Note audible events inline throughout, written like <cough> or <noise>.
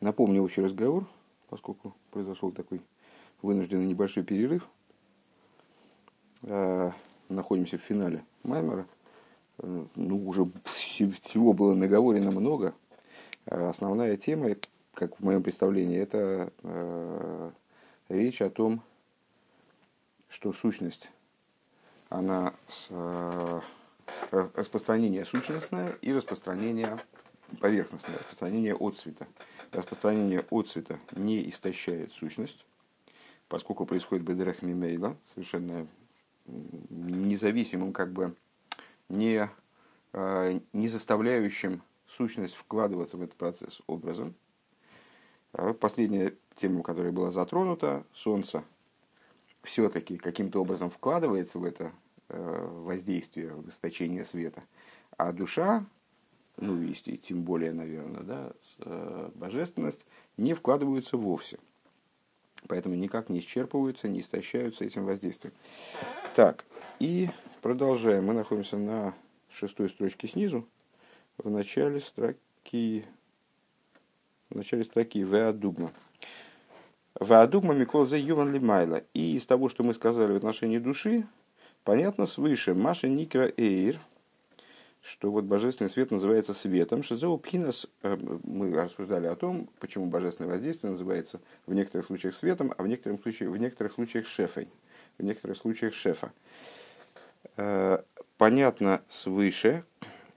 Напомню общий разговор, поскольку произошел такой вынужденный небольшой перерыв. Э, находимся в финале Маймера. Э, ну, уже всего было наговорено много. Э, основная тема, как в моем представлении, это речь о том, что сущность, она с, распространение сущностное и распространение поверхностное, распространение отцвета распространение отцвета не истощает сущность, поскольку происходит бедрех мимейла, совершенно независимым, как бы не, а, не заставляющим сущность вкладываться в этот процесс образом. А последняя тема, которая была затронута, Солнце все-таки каким-то образом вкладывается в это э, воздействие, в источение света, а душа ну и тем более, наверное, да, э, божественность, не вкладываются вовсе. Поэтому никак не исчерпываются, не истощаются этим воздействием. Так, и продолжаем. Мы находимся на шестой строчке снизу, в начале строки, в начале строки Веадугма. Веадугма Миколзе Юван Лимайла. И из того, что мы сказали в отношении души, понятно свыше. Маша Никра Эйр – что вот божественный свет называется светом. Шизоу пхинас, э, мы рассуждали о том, почему божественное воздействие называется в некоторых случаях светом, а в некоторых случаях, в некоторых случаях шефой, в некоторых случаях шефа. Э, понятно свыше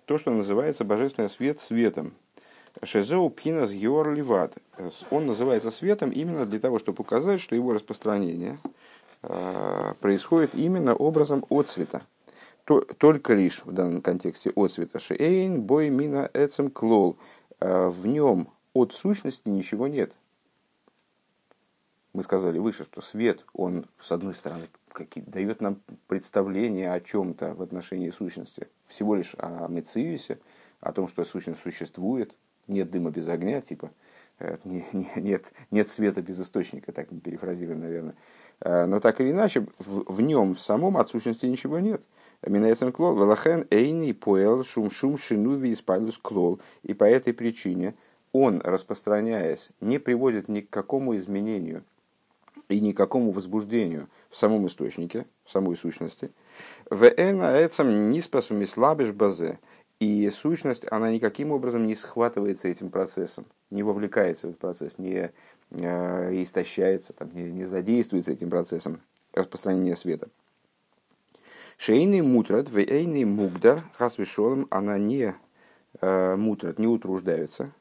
то, что называется божественный свет светом. Шезоу пхинас геор ливат. Он называется светом именно для того, чтобы показать, что его распространение э, происходит именно образом отцвета только лишь в данном контексте от света шейн, бой мина эцем клол. А в нем от сущности ничего нет. Мы сказали выше, что свет, он, с одной стороны, дает нам представление о чем-то в отношении сущности, всего лишь о Мециусе, о том, что сущность существует, нет дыма без огня, типа, э, нет, нет света без источника, так не перефразируем, наверное. Э, но так или иначе, в, в нем в самом от сущности ничего нет. Минайцем клол, велахен эйни поэл шум шум шинуви испалюс клол. И по этой причине он, распространяясь, не приводит ни к какому изменению и никакому возбуждению в самом источнике, в самой сущности. В эцам ниспасум слабиш базе. И сущность, она никаким образом не схватывается этим процессом, не вовлекается в процесс, не э, истощается, там, не, не задействуется этим процессом распространения света. Шейный мутрат, вейный мугдар, хасвишолом, она не э, мутрат, не утруждается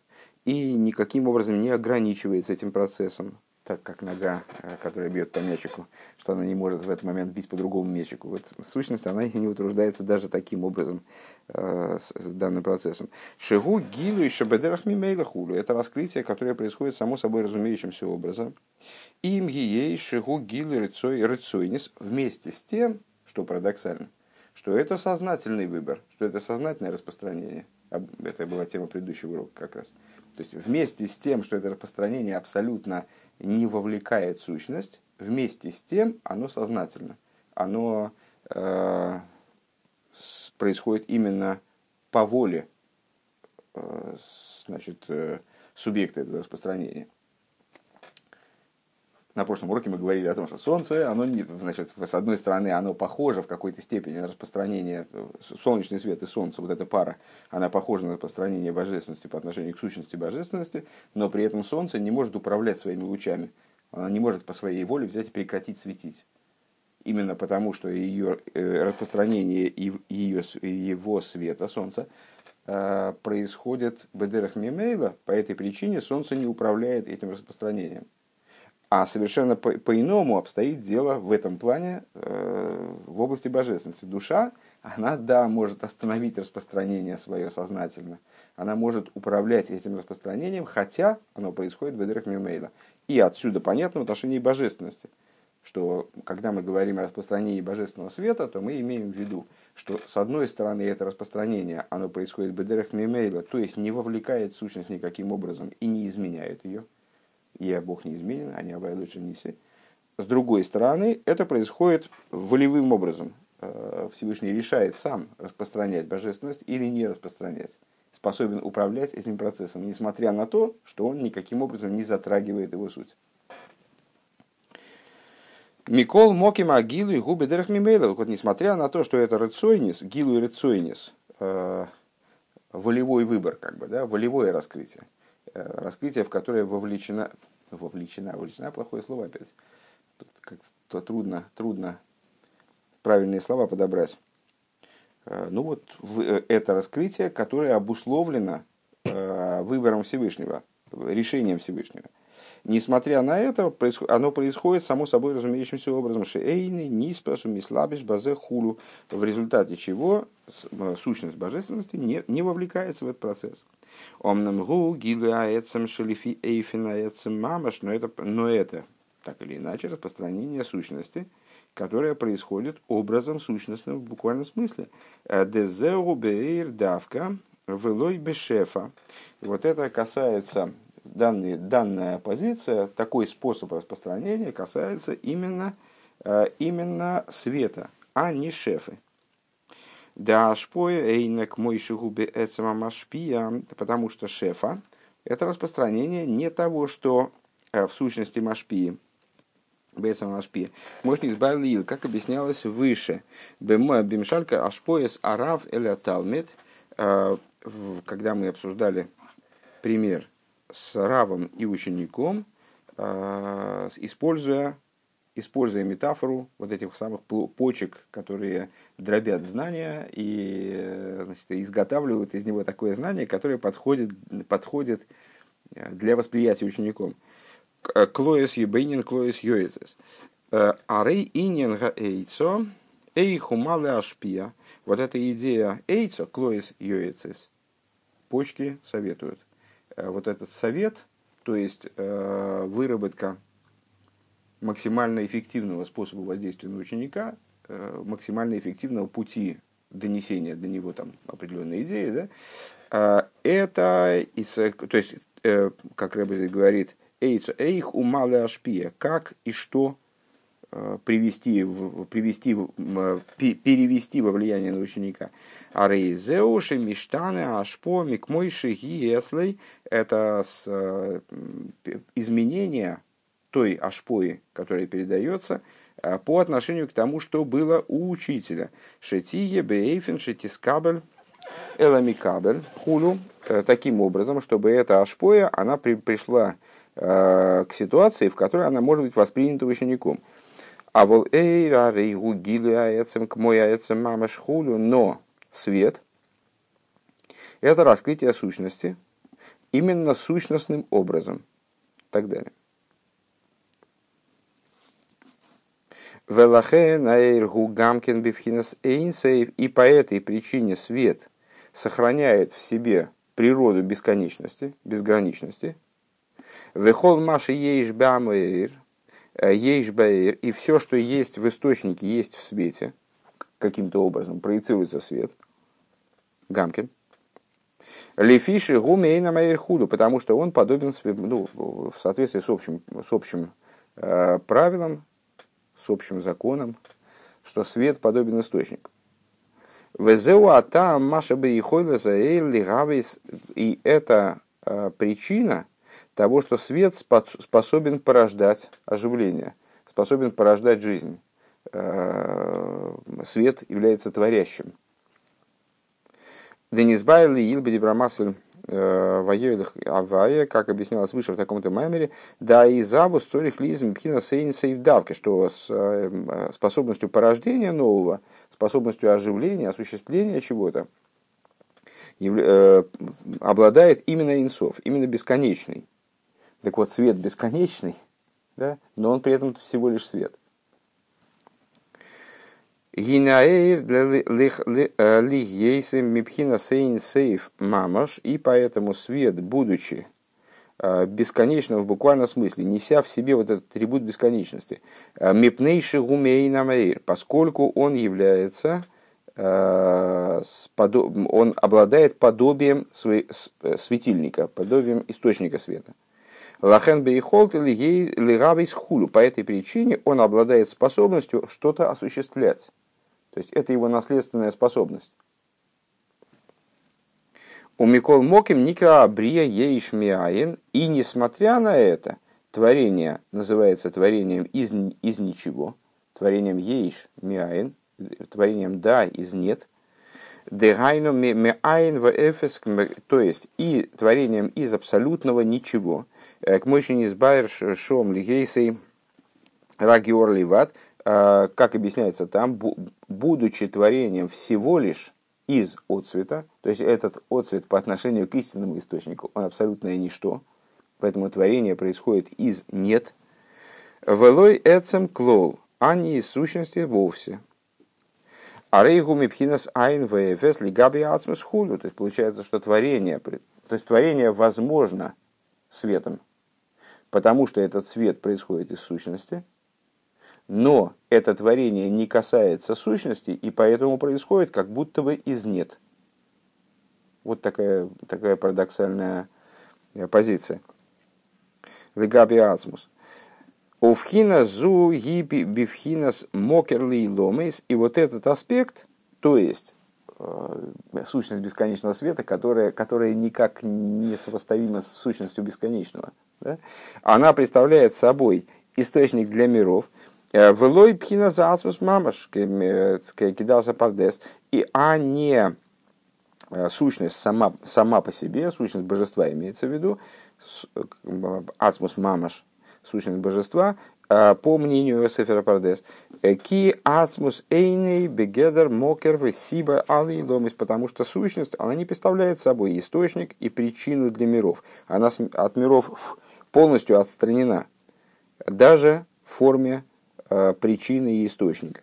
и никаким образом не ограничивается этим процессом, так как нога, э, которая бьет по мячику, что она не может в этот момент бить по другому мячику. Вот в сущности она не утруждается даже таким образом э, с, с данным процессом. Шигу гилу и шабедерах мимейла хулю. Это раскрытие, которое происходит само собой разумеющимся образом. Им гией шигу гилу рыцой рыцойнис вместе с тем, что парадоксально, что это сознательный выбор, что это сознательное распространение. Это была тема предыдущего урока как раз. То есть вместе с тем, что это распространение абсолютно не вовлекает сущность, вместе с тем оно сознательно. Оно э, происходит именно по воле э, значит, э, субъекта этого распространения на прошлом уроке мы говорили о том, что Солнце, оно, значит, с одной стороны, оно похоже в какой-то степени на распространение, солнечный свет и Солнце, вот эта пара, она похожа на распространение божественности по отношению к сущности божественности, но при этом Солнце не может управлять своими лучами. Она не может по своей воле взять и прекратить светить. Именно потому, что ее э, распространение и ее, его света, Солнца, э, происходит в Бедерах Мимейла, по этой причине Солнце не управляет этим распространением. А совершенно по- по-иному обстоит дело в этом плане э, в области божественности. Душа, она, да, может остановить распространение свое сознательно. Она может управлять этим распространением, хотя оно происходит в Эдерах Мимейла. И отсюда понятно в отношении божественности, что когда мы говорим о распространении божественного света, то мы имеем в виду, что с одной стороны это распространение, оно происходит в Эдерах Мимейла, то есть не вовлекает сущность никаким образом и не изменяет ее – я Бог не изменен, они обойдут Ниси. С другой стороны, это происходит волевым образом. Э, Всевышний решает сам распространять божественность или не распространять. способен управлять этим процессом, несмотря на то, что он никаким образом не затрагивает его суть. Микол Мокима Гилу и Губи Дерах Мимейла. Вот несмотря на то, что это рецойнис, Гилу и рецойнис, э, волевой выбор, как бы, да, волевое раскрытие. Э, раскрытие, в которое вовлечена, вовлечена, вовлечена, плохое слово опять. Тут как-то трудно, трудно правильные слова подобрать. Э, ну вот это раскрытие, которое обусловлено выбором Всевышнего, решением Всевышнего. Несмотря на это, оно происходит само собой разумеющимся образом. Шейны, ниспасу, мислабиш, базе, хулу. В результате чего сущность божественности не, не вовлекается в этот процесс. Омнам гу, гилу аэцем, шелифи эйфин аэцем мамаш. Но это, но это, так или иначе, распространение сущности, которое происходит образом сущностным в буквальном смысле. Дезеу бейр давка, велой бешефа. Вот это касается данные, данная позиция, такой способ распространения касается именно, э, именно света, а не шефы. Да ашпоя эйнек мой шигубе машпия, потому что шефа – это распространение не того, что э, в сущности машпии, Бейсам Ашпи. Мощник Барлил, как объяснялось выше. Бимшалька Ашпоес Арав Эля Талмит. Э, когда мы обсуждали пример с равом и учеником, а, используя, используя метафору вот этих самых почек, которые дробят знания и значит, изготавливают из него такое знание, которое подходит, подходит э, для восприятия учеником. Э, клоес юбейнин, клоес йоэзес. Э, арей инин эйцо, эй хумале ашпия. Вот эта идея эйцо, клоес йоэзес, почки советуют Э, вот этот совет, то есть э, выработка максимально эффективного способа воздействия на ученика, э, максимально эффективного пути донесения до него там определенной идеи, да, это, то есть, как Рэбби здесь говорит, эйх умале ашпия, как и что привести, привести, перевести во влияние на ученика. А рейзеуши миштаны ашпо микмойши гиеслей – это э, изменение той ашпои, которая передается, э, по отношению к тому, что было у учителя. Шетие бейфен шетискабель эламикабель хулу. Э, таким образом, чтобы эта ашпоя, она при, пришла к ситуации, в которой она может быть воспринята учеником. А вол эйра рейгу гилу аэцем к мой аэцем мамаш хулю, но свет – это раскрытие сущности именно сущностным образом. Так далее. И по этой причине свет сохраняет в себе природу бесконечности, безграничности. Вехол маши ейш бамэйр, ейш бэйр, и все, что есть в источнике, есть в свете – каким-то образом проецируется свет. Гамкин. Лефиши гумейна майрхуду, потому что он подобен ну, в соответствии с общим, с общим э, правилом, с общим законом, что свет подобен источнику. И это э, причина того, что свет способен порождать оживление, способен порождать жизнь. Э, свет является творящим. Денис Байли, Илбеди Брамасль, э, Ваевих Авая, как объяснялось выше в таком-то маймере, да и забус цорих лизм пхина сейн что с э, способностью порождения нового, способностью оживления, осуществления чего-то, обладает именно инсов, именно бесконечный. Так вот, свет бесконечный, да, но он при этом всего лишь свет. Гинаэйр лих мипхина сейн сейф мамаш, и поэтому свет, будучи э, бесконечным в буквальном смысле, неся в себе вот этот атрибут бесконечности, э, мипнейши гумейнамэйр, поскольку он является э, он обладает подобием светильника, подобием источника света. Лахен бейхолт или лигавейс хулу. По этой причине он обладает способностью что-то осуществлять. То есть это его наследственная способность. У Микол Моким Никра Абрия Еиш Миаин. И несмотря на это, творение называется творением из, из ничего, творением Еиш Миаин, творением да из нет. Дегайну меайн в эфес, то есть и творением из абсолютного ничего. Э, к мощи избайр шом лигейсей рагиор ливат, э, как объясняется там, будучи творением всего лишь из отцвета, то есть этот отцвет по отношению к истинному источнику, он абсолютное ничто, поэтому творение происходит из нет. Велой эцем клол, а не из сущности вовсе. А рейгу мипхинас айн вэфэс лигаби ацмус хулю. То есть получается, что творение, то есть творение возможно светом, потому что этот свет происходит из сущности, но это творение не касается сущности, и поэтому происходит как будто бы из нет. Вот такая, такая парадоксальная э, позиция. Легаби Ацмус. Овхина зу гипи бифхинас мокерли ломейс. И вот этот аспект, то есть э, сущность бесконечного света, которая, которая никак не сопоставима с сущностью бесконечного, да? она представляет собой источник для миров – Велой пхина засмус мамаш кидался пардес. И а не э, сущность сама, сама по себе, сущность божества имеется в виду, ацмус мамаш, сущность божества, э, по мнению Сефера Пардес, ки ацмус эйней бегедер мокер весиба али ломис, потому что сущность, она не представляет собой источник и причину для миров. Она от миров полностью отстранена, даже в форме Э, причины и источника.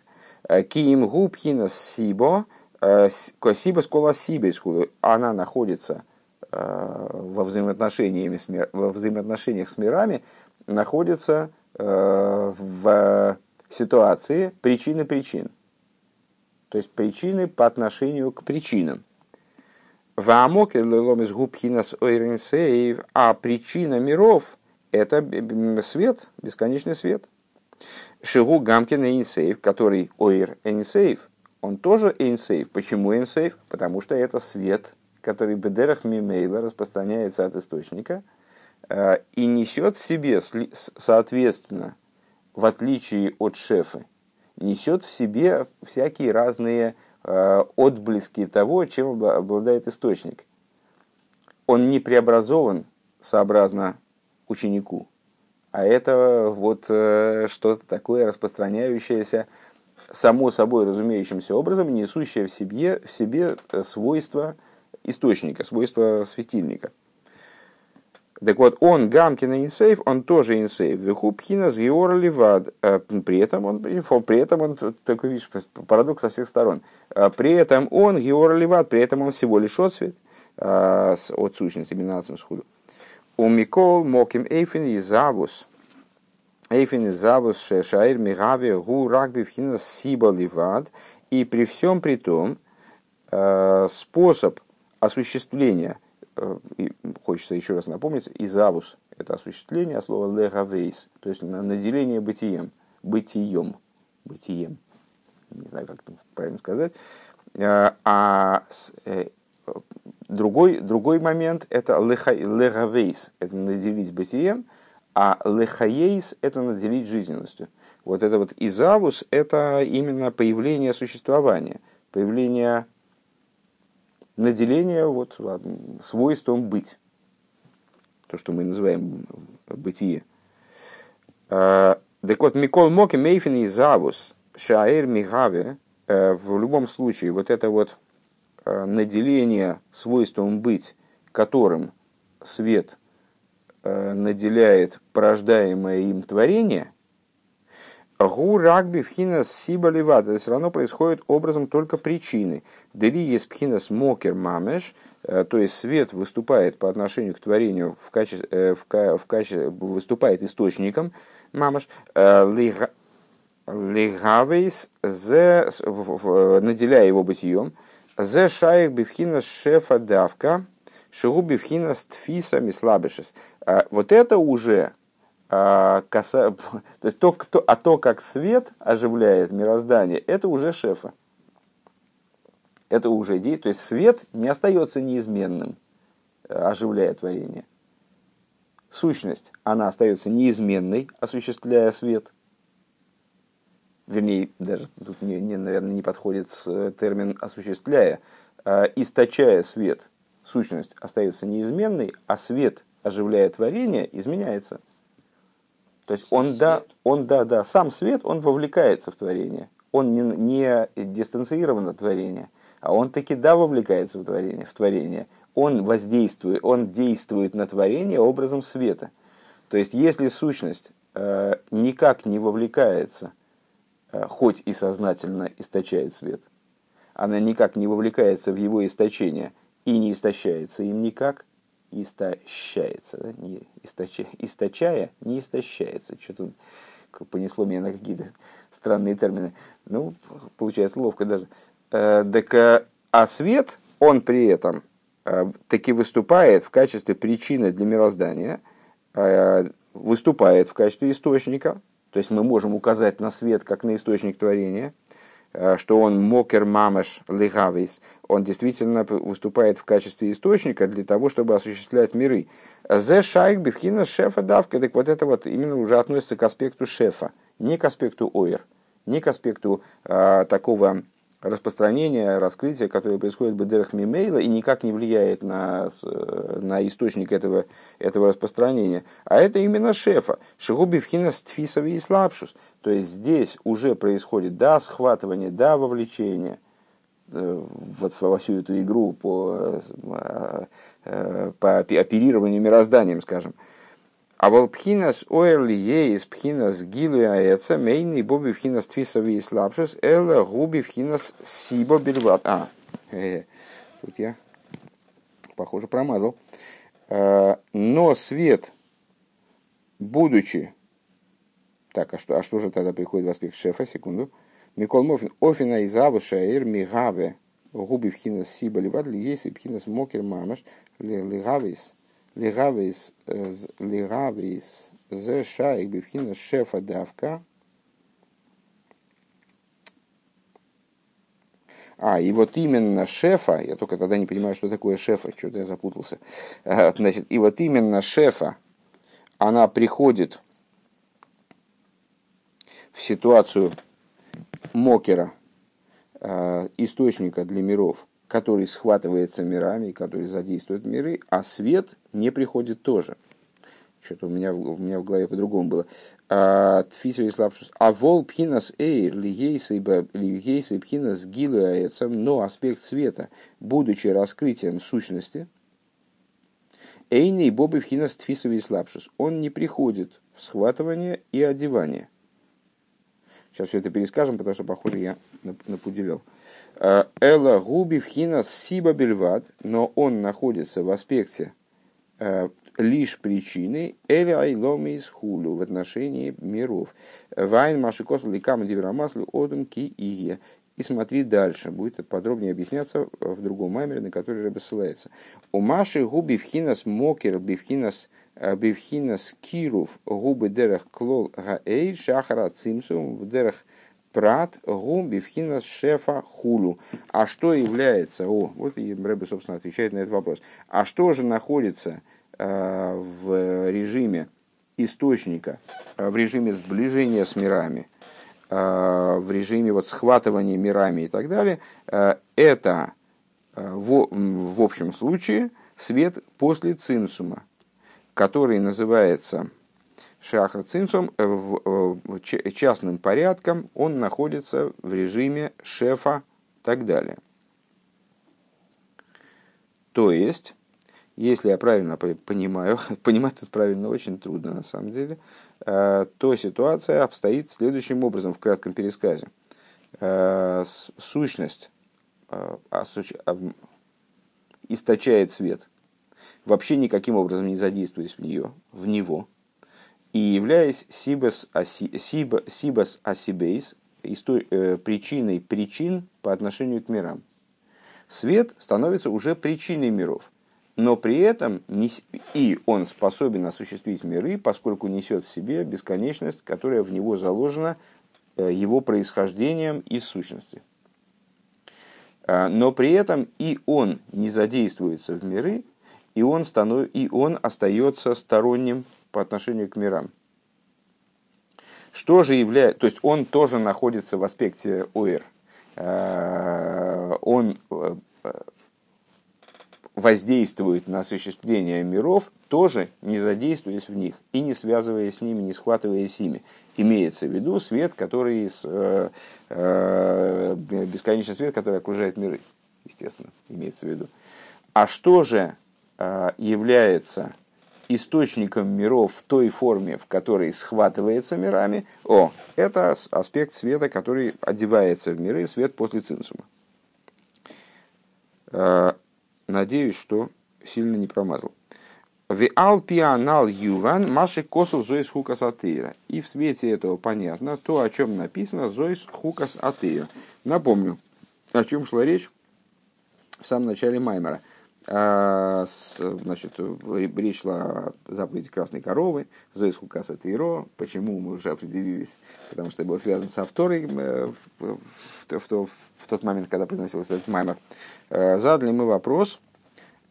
Э, Киим губхина сибо, э, сиба скола сибе она находится во взаимоотношениях, во взаимоотношениях с мирами, находится в ситуации причины причин. То есть причины по отношению к причинам. Ваамоке ломис губхинас ойренсейв, а причина миров – это свет, бесконечный свет – Шигу Гамкин Эйнсейв, который Оир Эйнсейв, он тоже Эйнсейв. Почему Эйнсейв? Потому что это свет, который Бедерах Мимейла распространяется от источника э, и несет в себе, соответственно, в отличие от шефа, несет в себе всякие разные э, отблески того, чем обладает источник. Он не преобразован сообразно ученику, а это вот э, что-то такое распространяющееся само собой разумеющимся образом, несущее в себе, в себе э, свойства источника, свойства светильника. Так вот, он Гамкина инсейв, он тоже инсейв. Вихупхина зиор ливад. Э, при этом он, при этом он, такой, видишь, парадокс со всех сторон. При этом он геор ливад, при этом он всего лишь отцвет от сущности, именно схуду. У Микол Моким Эйфин и Завус. Эйфин и Завус Шешаир Мигави Гу Рагби Вхина Сиба Ливад. И при всем при том, способ осуществления, хочется еще раз напомнить, изавус – это осуществление слова легавейс, то есть наделение бытием, бытием, бытием, не знаю, как это правильно сказать, а Другой, другой момент – это лехавейс, это наделить бытием, а лехаейс – это наделить жизненностью. Вот это вот изавус – это именно появление существования, появление наделения вот, свойством быть. То, что мы называем бытие. А, так вот, Микол Моки Мейфин изавус, Шаэр Мигаве, э, в любом случае, вот это вот наделение свойством быть, которым свет э, наделяет порождаемое им творение, гу рагби вхинас сиба левада, все равно происходит образом только причины. Дели есть пхинас мокер мамеш, э, то есть свет выступает по отношению к творению в качестве, в, в качестве выступает источником мамаш, лигавейс, наделяя его бытием, Зе шаих бифхина шефа давка, шигу бифхина стфиса мислабешес. А, вот это уже а, каса... то, <laughs> то, кто... а то, как свет оживляет мироздание, это уже шефа. Это уже действие. То есть свет не остается неизменным. оживляя творение. Сущность, она остается неизменной, осуществляя свет. Вернее, даже тут, не, не, наверное, не подходит термин «осуществляя», а источая свет. Сущность остается неизменной, а свет, оживляя творение, изменяется. То есть он, да, он, да, да, сам свет, он вовлекается в творение. Он не, не дистанцирован от творения, а он таки да вовлекается в творение, в творение. Он воздействует, он действует на творение образом света. То есть, если сущность э, никак не вовлекается, э, хоть и сознательно источает свет, она никак не вовлекается в его источение и не истощается им никак, истощается, да? не источая, источая, не истощается. Что-то понесло меня на какие-то странные термины. Ну, получается ловко даже. Э, так, э, а свет, он при этом э, таки выступает в качестве причины для мироздания, э, выступает в качестве источника, то есть мы можем указать на свет как на источник творения – Э, что он мокер мамаш лигавис, он действительно выступает в качестве источника для того, чтобы осуществлять миры. Зе шайк бифхина шефа давка, так вот это вот именно уже относится к аспекту шефа, не к аспекту оир, не к аспекту а, такого распространения, раскрытия, которое происходит в Бедерах Мимейла и никак не влияет на, на источник этого, этого распространения. А это именно шефа. Шигуби вхинас тфисови и слабшус. То есть здесь уже происходит да, схватывание, да, вовлечение э, вот во всю эту игру по, э, э, по оперированию мирозданием, скажем. А вол пхинас ойрли ейс пхинас гилу яэца мейный боби пхинас твисови и слабшус эла губи пхинас сибо бельват. А, э, тут я, похоже, промазал. Э, но свет, будучи... Так, а что, а что же тогда приходит в аспект шефа? Секунду. Микол Мофин. Офина из Авушаир Мигаве. Губи пхинас сибо бельват. Есть и пхинас мокер мамаш. Лигавис лигавис лигавис зе шайк бифхина шефа давка. А, и вот именно шефа, я только тогда не понимаю, что такое шефа, что-то я запутался. Значит, и вот именно шефа, она приходит в ситуацию мокера, э, источника для миров, который схватывается мирами, который задействует миры, а свет не приходит тоже. Что-то у меня, у меня в голове по-другому было. А, Тфисер и слабшус. А вол пхинас эйр лигейсы пхинас гилуается, но аспект света, будучи раскрытием сущности, эйни бобы пхинас тфисер и слабшус. Он не приходит в схватывание и одевание. Сейчас все это перескажем, потому что, похоже, я напуделил. Э, Эла губи вхина сиба бельвад, но он находится в аспекте э, лишь причины эли айломи из хулю в отношении миров. Вайн машикос ликам диверамаслу одум ки ие. И смотри дальше, будет подробнее объясняться в другом маймере, на который ссылается. У Маши губи вхинас мокер бифхинас бифхинас кирув губы дерах клол гаэйр шахара цимсум в дерах Прат гум бифхинас шефа хулу. А что является, о, вот и Рэбе, собственно, отвечает на этот вопрос. А что же находится э, в режиме источника, э, в режиме сближения с мирами, э, в режиме вот схватывания мирами и так далее, э, это э, в, в общем случае свет после цинсума, который называется Шахар Цинцом э, частным порядком он находится в режиме шефа и так далее. То есть, если я правильно понимаю, <laughs> понимать тут правильно очень трудно на самом деле, э, то ситуация обстоит следующим образом в кратком пересказе. Э, сущность источает свет, вообще никаким образом не задействуясь в нее, в него – и являясь сибас, аси, сиба, сибас асибейс, э, причиной причин по отношению к мирам. Свет становится уже причиной миров, но при этом не, и он способен осуществить миры, поскольку несет в себе бесконечность, которая в него заложена э, его происхождением из сущности. А, но при этом и он не задействуется в миры, и он, станов... и он остается сторонним по отношению к мирам. Что же является, то есть он тоже находится в аспекте ОИР. Э, он э, воздействует на осуществление миров, тоже не задействуясь в них и не связываясь с ними, не схватываясь ими. Имеется в виду свет, который, э, э, бесконечный свет, который окружает миры, естественно, имеется в виду. А что же является источником миров в той форме, в которой схватывается мирами? О, это аспект света, который одевается в миры, свет после цинсума. Э, надеюсь, что сильно не промазал. В алпианал юван маши косов зоис хукас атеира. И в свете этого понятно то, о чем написано зоис хукас атеира. Напомню, о чем шла речь в самом начале Маймера. А, значит, речь шла о заповеди красной коровы, Зоис Хукас Атеиро. Почему мы уже определились? Потому что это было связано со второй э, в, в, в, в тот момент, когда произносился этот маймер. Э, задали мы вопрос,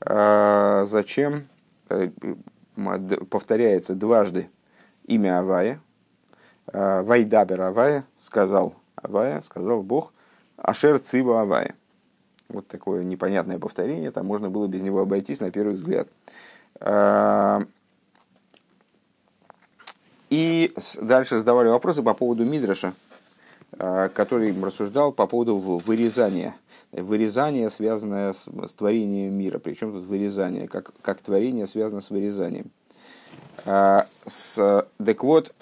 э, зачем Э, повторяется дважды имя Авая. Э, Вайдабер Авая, сказал Авая, сказал Бог, Ашер Цива Авая. Вот такое непонятное повторение, там можно было без него обойтись на первый взгляд. Э, и дальше задавали вопросы по поводу Мидраша, который рассуждал по поводу вырезания – вырезание, связанное с, с творением мира. Причем тут вырезание, как, как творение связано с вырезанием. А, с, так вот,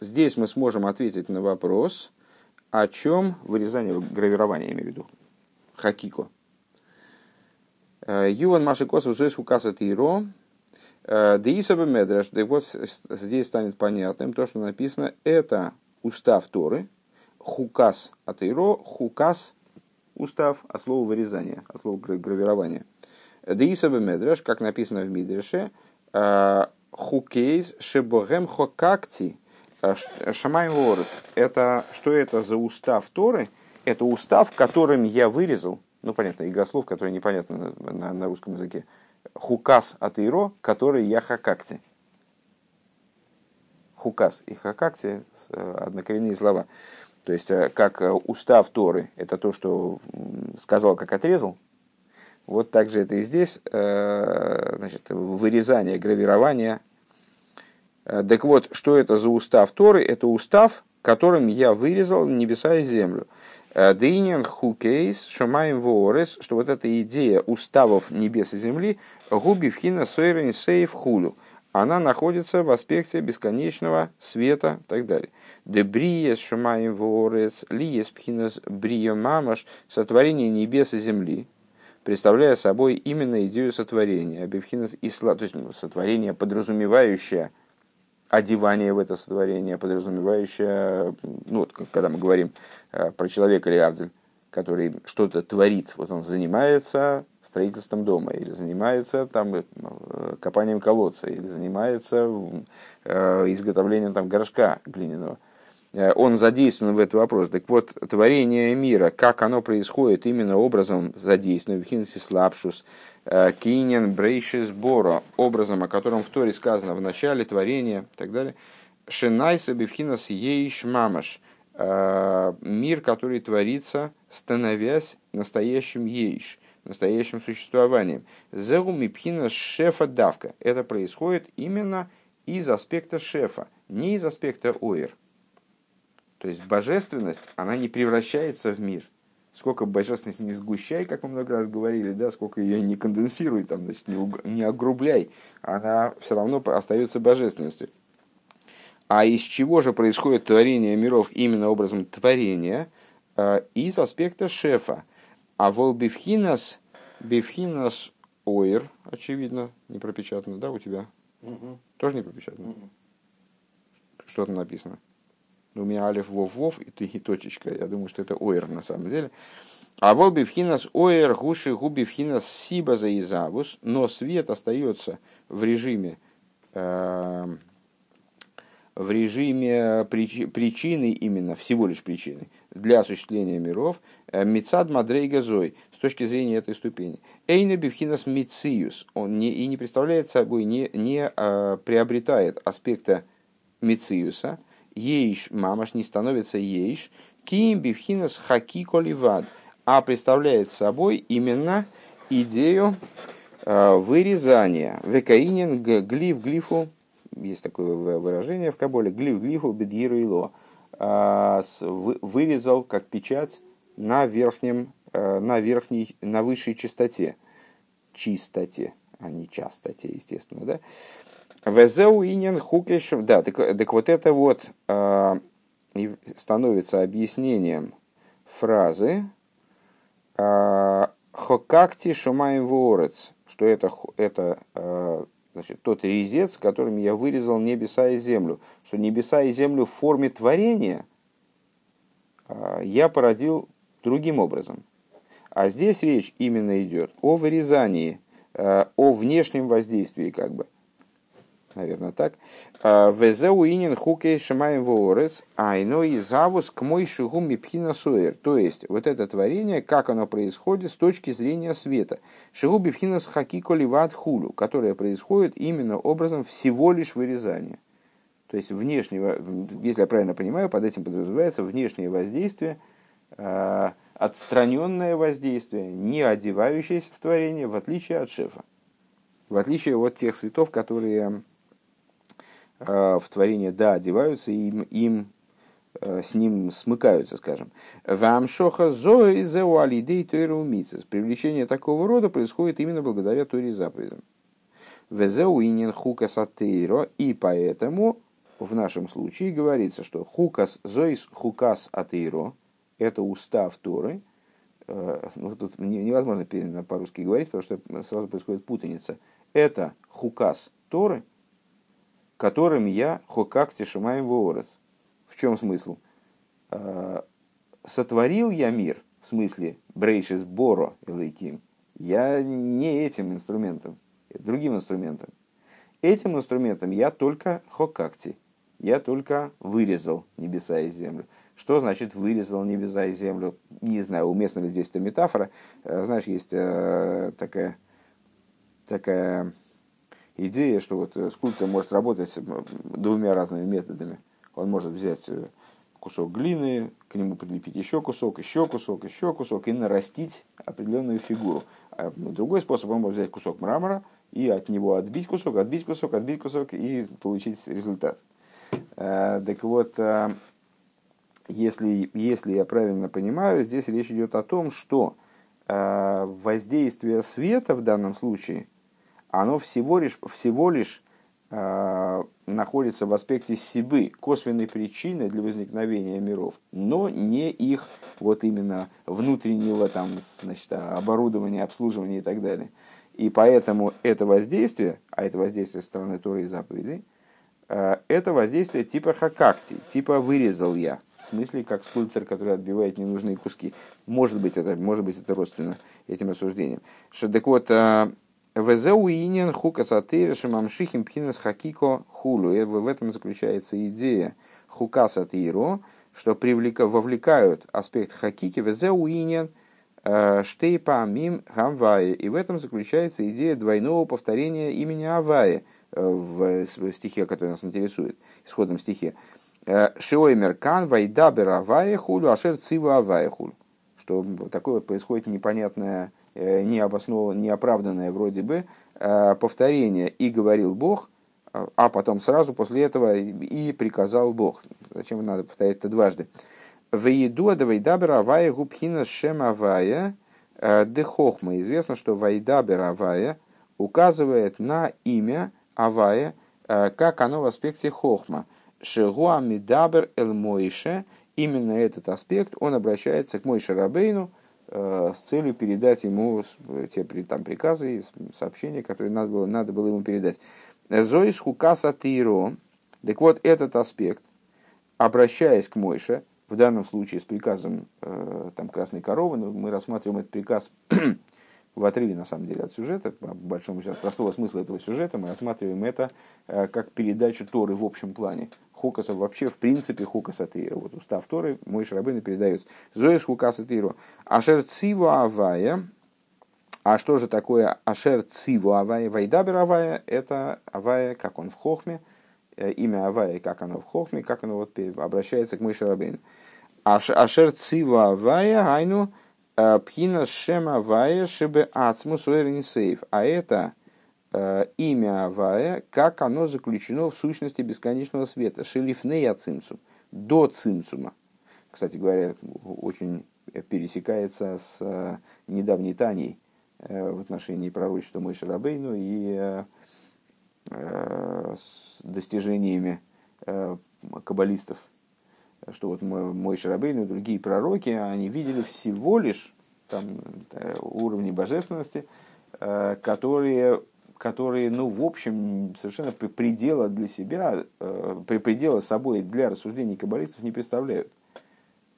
здесь мы сможем ответить на вопрос, о чем вырезание, гравирование, имею в виду, хакико. А, Юван Маши Косов Зоис Хукаса Тиро, а, Деисаба Медраш, да вот здесь станет понятным то, что написано, это устав Торы, хукас атеиро, хукас устав, а слово вырезание, а слово гравирование. Деисаба Медреш, как написано в Мидреше, э, хукейз шебогем хокакти э, шамай. Это, что это за устав Торы? Это устав, которым я вырезал, ну понятно, игрослов, который непонятно на, на, на русском языке, хукас от иро, который я хакакти. Хукас и хакакти э, однокоренные слова. То есть, э, как э, устав Торы, это то, что сказал, как отрезал, вот так же это и здесь, значит, вырезание, гравирование. Так вот, что это за устав Торы? Это устав, которым я вырезал небеса и землю. Дейнин хукейс шамаем воорес, что вот эта идея уставов небес и земли, губи вхина сойрен сейф хулю, она находится в аспекте бесконечного света и так далее. Дебриес шумаем ворец, лиес пхинас брио мамаш, сотворение небес и земли, представляя собой именно идею сотворения. Бифхинас исла, то есть ну, сотворение, подразумевающее одевание в это сотворение, подразумевающее, ну, вот, когда мы говорим э, про человека или Авдель, который что-то творит, вот он занимается строительством дома, или занимается там, э, копанием колодца, или занимается э, изготовлением там, горшка глиняного. Э, он задействован в этот вопрос. Так вот, творение мира, как оно происходит именно образом задействовано, хинсис лапшус, кинен брейшис боро, образом, о котором в Торе сказано в начале творения и так далее, шинайса бифхинас ейш мамаш, мир, который творится, становясь настоящим ейш – настоящим существованием. Зеуми пхина шефа давка. Это происходит именно из аспекта шефа, не из аспекта оир. То есть божественность, она не превращается в мир. Сколько божественности не сгущай, как мы много раз говорили, да, сколько ее не конденсируй, там, значит, не, уг... не огрубляй, она все равно остается божественностью. А из чего же происходит творение миров именно образом творения? Э, из аспекта шефа. А вол бифхинас, бифхинас оир, очевидно, не пропечатано, да, у тебя? Угу. Тоже не пропечатано? Угу. Что там написано? Ну, у меня алиф вов вов и, и точечка. Я думаю, что это оир на самом деле. А вол бифхинас оир гуши губи бифхинас сиба за изавус, но свет остается в режиме э, в режиме причины именно, всего лишь причины, для осуществления миров, Мицад Мадрейга Зой, с точки зрения этой ступени. Эйна Бифхинас Мициус, он не, и не представляет собой, не, не а, приобретает аспекта Мициуса, Ейш, мамаш не становится ейш, Ким Бифхинас Хаки Коливад, а представляет собой именно идею э, вырезания. Векаинин глиф глифу, есть такое выражение в Каболе, глиф глифу бедгиру ило, э, вырезал как печать на верхнем, э, на верхней, на высшей частоте, чистоте, а не частоте, естественно, да. Везеу инин хукеш, да, так, так вот это вот становится объяснением фразы Хокакти шумаем ворец, что это, это а, значит, тот резец, которым я вырезал небеса и землю, что небеса и землю в форме творения а, я породил другим образом. А здесь речь именно идет о вырезании, а, о внешнем воздействии, как бы наверное, так. А, Везеуинин хукей шамаем воорец, айно и завус к мой шигум мипхина суэр. То есть, вот это творение, как оно происходит с точки зрения света. Шигу бифхина с хаки коливат хулю, которое происходит именно образом всего лишь вырезания. То есть, внешнего, если я правильно понимаю, под этим подразумевается внешнее воздействие, а, отстраненное воздействие, не одевающееся в творение, в отличие от шефа. В отличие от тех цветов, которые в творение, да, одеваются, и им, им э, с ним смыкаются, скажем. Вамшоха зои зеуалидей тойрумицес. Привлечение такого рода происходит именно благодаря Торе заповедям. Везеуинин хукас атеиро. И поэтому в нашем случае говорится, что хукас зоис хукас атеиро – это устав Торы. Э, ну, тут невозможно по-русски говорить, потому что сразу происходит путаница. Это хукас Торы – которым я хокак тишимаем воорес. В чем смысл? А, сотворил я мир, в смысле брейшис боро элейким, я не этим инструментом, другим инструментом. Этим инструментом я только хокакти, я только вырезал небеса и землю. Что значит вырезал небеса и землю? Не знаю, уместна ли здесь эта метафора. А, знаешь, есть э, такая, такая идея, что вот э, скульптор может работать двумя разными методами. Он может взять э, кусок глины, к нему прилепить еще кусок, еще кусок, еще кусок и нарастить определенную фигуру. А другой способ, он может взять кусок мрамора и от него отбить кусок, отбить кусок, отбить кусок и получить результат. Э, так вот, если, если я правильно понимаю, здесь речь идет о том, что воздействие света в данном случае – оно всего лишь, всего лишь э, находится в аспекте сибы, косвенной причины для возникновения миров, но не их вот именно внутреннего там, значит, оборудования, обслуживания и так далее. И поэтому это воздействие, а это воздействие со стороны Торы и заповедей, э, это воздействие типа хакакти, типа вырезал я. В смысле, как скульптор, который отбивает ненужные куски. Может быть, это, может быть, это родственно этим рассуждением. Что, так вот, э, Везеуинен хука сатыра шимамшихим пхинас хакико хулу. И в этом заключается идея хука сатыру, что привлека, вовлекают аспект хакики. Везеуинен э, штейпа мим хамвая. И в этом заключается идея двойного повторения имени Авая э, в стихе, который нас интересует, исходном стихе. Э, Шиоймер кан вайдабер авая хулю, ашер цива авая хулю. Что такое происходит непонятное необоснованное, неоправданное вроде бы э, повторение «и говорил Бог», а потом сразу после этого «и приказал Бог». Зачем надо повторять это дважды? Вейду адавайдабер авая губхина шем авая э, дехохма. Известно, что вайдабер авая указывает на имя авая, как оно в аспекте хохма. Шегуа мидабер эл мойше. Именно этот аспект, он обращается к Мойше Рабейну, Э, с целью передать ему те там, приказы и сообщения, которые надо было, надо было ему передать. Зоис хукаса тиро. Так вот, этот аспект, обращаясь к Мойше, в данном случае с приказом э, там, красной коровы, но мы рассматриваем этот приказ в отрыве, на самом деле, от сюжета, по большому счету, простого смысла этого сюжета, мы рассматриваем это э, как передачу Торы в общем плане. Хукаса вообще, в принципе, Хукаса Тейра. Вот устав Торы, мой Шарабейн передается. Зоис Хукаса Тейру. Ашер Циву Авая, а что же такое Ашер Циву Авая? Вайдабер Авая – это Авая, как он в Хохме, э, имя Авая, как оно в Хохме, как оно вот обращается к Мойше Рабейну. Ашер Циву Авая, айну Пхина Шема Авая, Шебе Ацму Суэрнисейв. А это э, имя Авая, как оно заключено в сущности бесконечного света. Шелифнея Цимцум, до Цимцума. Кстати говоря, очень пересекается с недавней Таней Э, в отношении пророчества Мойши Рабейну и э, э, с достижениями каббалистов, что вот мой Шарабейн и другие пророки, они видели всего лишь там, уровни божественности, которые, которые, ну, в общем, совершенно предела для себя, предела собой для рассуждений каббалистов не представляют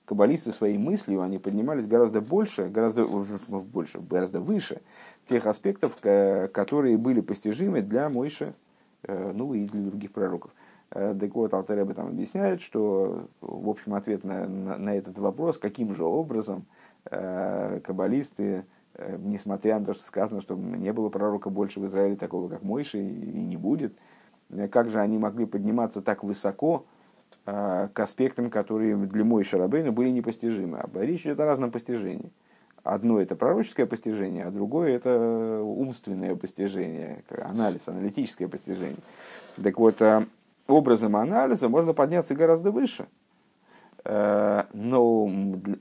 каббалисты своей мыслью, они поднимались гораздо больше, гораздо, больше, гораздо выше тех аспектов, которые были постижимы для Мойши, э, ну и для других пророков. Э, так вот, Алтареба там объясняет, что, в общем, ответ на, на, на этот вопрос, каким же образом э, каббалисты, несмотря на то, что сказано, что не было пророка больше в Израиле такого, как Мойши, и не будет, как же они могли подниматься так высоко, а, к аспектам, которые для Мой Шарабейна были непостижимы. А речь идет о разном постижении. Одно это пророческое постижение, а другое это умственное постижение, анализ, аналитическое постижение. Так вот, а, образом анализа можно подняться гораздо выше – Э, но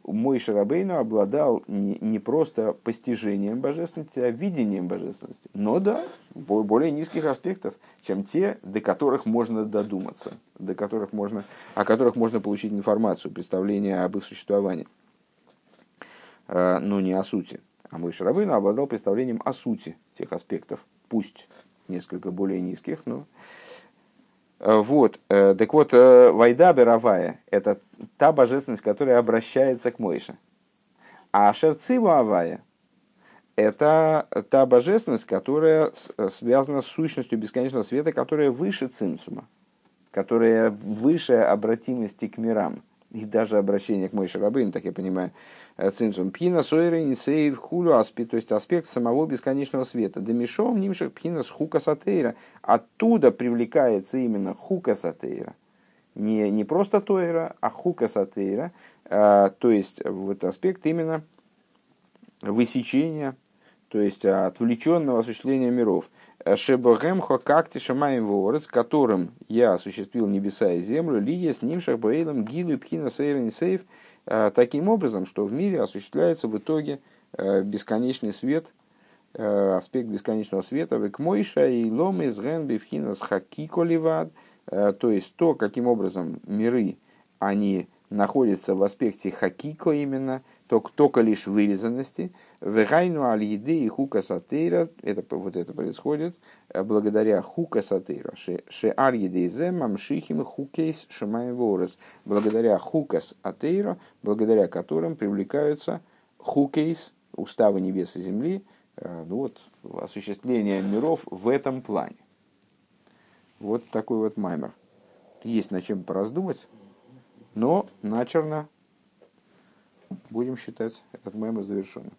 мой Шарабейну обладал не просто постижением божественности, а видением божественности. Но да, более низких аспектов, чем те, до которых можно додуматься, до которых можно, о которых можно получить информацию, представление об их существовании. Э, но не о сути. А мой Шарабейну обладал представлением о сути тех аспектов, пусть несколько более низких, но вот, э, так вот, э, Вайда Беравая – это та божественность, которая обращается к Мойше. А Шерцива Авая – это та божественность, которая связана с сущностью бесконечного света, которая выше Цинцума, которая выше обратимости к мирам – и даже обращение к Мойше Рабыну, так я понимаю, э, цинцум пхина сойры инсейв хулю аспи, то есть аспект самого бесконечного света. Демишом нимших пхина с хука сатейра. Оттуда привлекается именно хука сатейра. Не, не просто тойра, а хука сатейра. А, то есть вот аспект именно высечения, то есть отвлеченного осуществления миров. Шебогемхо как шамаем ворец, которым я осуществил небеса и землю, лия с ним шахбаилом гилу пхина сейрен сейф, э, таким образом, что в мире осуществляется в итоге э, бесконечный свет, э, аспект бесконечного света, век мойша и лом из ген бифхина с хакиколивад, то есть то, каким образом миры, они находятся в аспекте хакико именно, только лишь вырезанности. Вегайну аль еды и хука сатейра, это, вот это происходит э, благодаря хука сатейра. Ше аль еды зем шихим хукейс шамай ворос. Благодаря хукас атейра, благодаря которым привлекаются хукейс, уставы небес и земли, э, ну вот, осуществление миров в этом плане. Вот такой вот маймер. Есть над чем пораздумать, но начерно будем считать этот мемор завершенным.